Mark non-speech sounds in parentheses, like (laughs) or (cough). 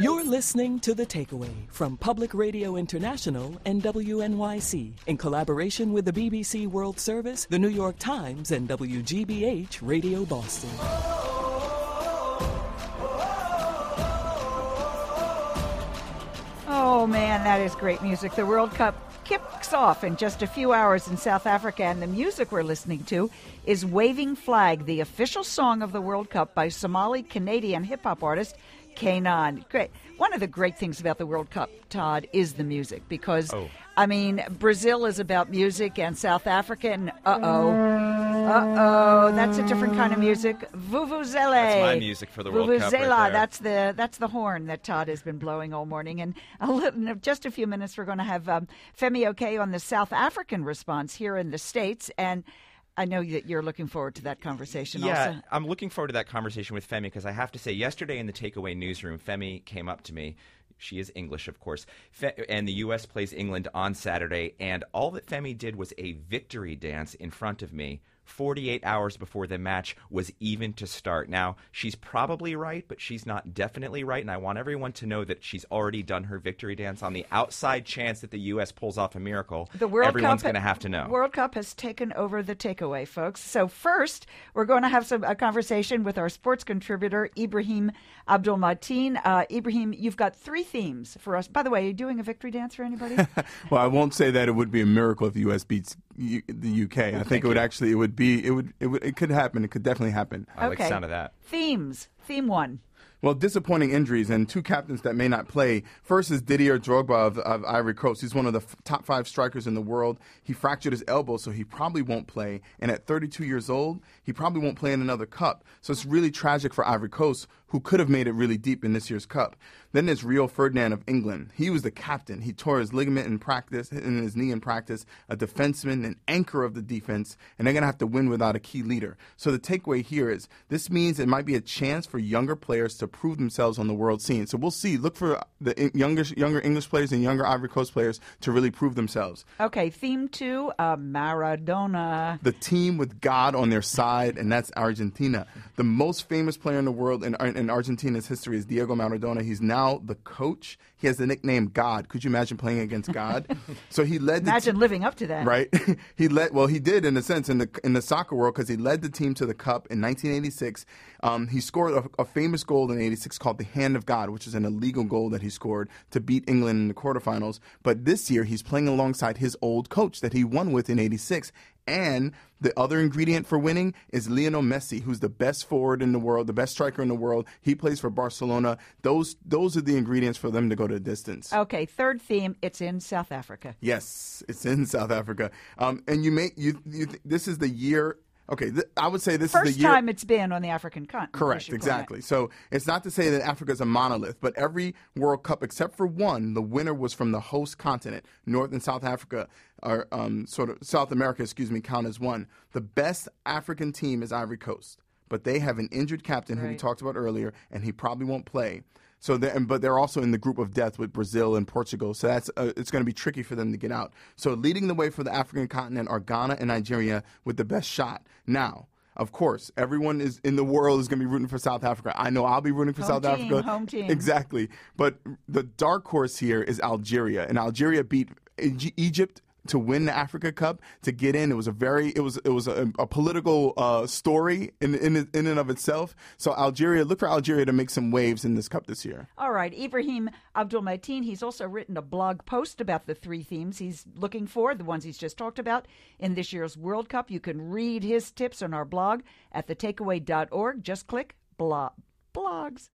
You're listening to The Takeaway from Public Radio International and WNYC in collaboration with the BBC World Service, the New York Times, and WGBH Radio Boston. Oh man, that is great music. The World Cup kicks off in just a few hours in South Africa, and the music we're listening to is Waving Flag, the official song of the World Cup by Somali Canadian hip hop artist K'naan. Great. One of the great things about the World Cup, Todd, is the music because, Oh. I mean, Brazil is about music and South Africa, and uh oh. Uh oh, that's a different kind of music. Vuvuzela. That's my music for the World Cup Vuvuzela, there. That's the that's the horn that Todd has been blowing all morning. And a little, in just a few minutes, we're going to have um, Femi Oke on the South African response here in the states. And I know that you're looking forward to that conversation. Yeah, also. I'm looking forward to that conversation with Femi because I have to say, yesterday in the takeaway newsroom, Femi came up to me. She is English, of course, Fe- and the U.S. plays England on Saturday. And all that Femi did was a victory dance in front of me. 48 hours before the match was even to start. Now, she's probably right, but she's not definitely right. And I want everyone to know that she's already done her victory dance on the outside chance that the U.S. pulls off a miracle. The World Everyone's going to have to know. World Cup has taken over the takeaway, folks. So first, we're going to have some a conversation with our sports contributor Ibrahim Abdul Matin. Uh, Ibrahim, you've got three themes for us. By the way, are you doing a victory dance for anybody? (laughs) Well, I won't say that it would be a miracle if the U.S. beats U- the UK. I think it would you. actually it would be it would it would it could happen. It could definitely happen. I like the sound of that. Themes. Theme one. Well, disappointing injuries and two captains that may not play. First is Didier Drogba of, of Ivory Coast. He's one of the f- top five strikers in the world. He fractured his elbow, so he probably won't play. And at 32 years old, he probably won't play in another cup. So it's really tragic for Ivory Coast, who could have made it really deep in this year's cup. Then there's Rio Ferdinand of England. He was the captain. He tore his ligament in practice, in his knee in practice, a defenseman, an anchor of the defense, and they're going to have to win without a key leader. So the takeaway here is this means it might be a chance for younger players to prove themselves on the world scene. So we'll see. Look for the younger, younger English players and younger Ivory Coast players to really prove themselves. Okay, theme two, uh, Maradona. The team with God on their side, and that's Argentina. The most famous player in the world in, in Argentina's history is Diego Maradona. He's now the coach. He has the nickname God. Could you imagine playing against God? (laughs) so he led the Imagine te- living up to that. right? (laughs) he led. Well, he did in a sense in the in the soccer world because he led the team to the cup in 1986. Um, he scored a, a famous goal in '86 called the Hand of God, which is an illegal goal that he scored to beat England in the quarterfinals. But this year, he's playing alongside his old coach that he won with in '86. And the other ingredient for winning is Lionel Messi, who's the best forward in the world, the best striker in the world. He plays for Barcelona. Those those are the ingredients for them to go to the distance. Okay, third theme, it's in South Africa. Yes, it's in South Africa. Um, and you may you, you this is the year. Okay, th- I would say this First is the year. time it's been on the African continent. Correct, point exactly. So it's not to say that Africa is a monolith, but every World Cup except for one, the winner was from the host continent. North and South Africa, or um, sort of South America, excuse me, count as one. The best African team is Ivory Coast, but they have an injured captain who we talked about earlier, and he probably won't play. So, and- but they're also in the group of death with Brazil and Portugal. So that's uh, it's going to be tricky for them to get out. So, leading the way for the African continent are Ghana and Nigeria with the best shot. Now, of course, everyone is in the world is going to be rooting for South Africa. I know I'll be rooting for Home South team, Africa. home team. Exactly. But the dark horse here is Algeria, and Algeria beat Egypt to win the Africa Cup to get in. It was a very it was it was a, a political uh, story in, in in and of itself. So Algeria, look for Algeria to make some waves in this cup this year. All right, Ibrahim Abdul Matin. He's also written a blog post about the three themes he's looking for, the ones he's just talked about in this year's World Cup. You can read his tips on our blog at thetakeaway.org. Just click blog blogs.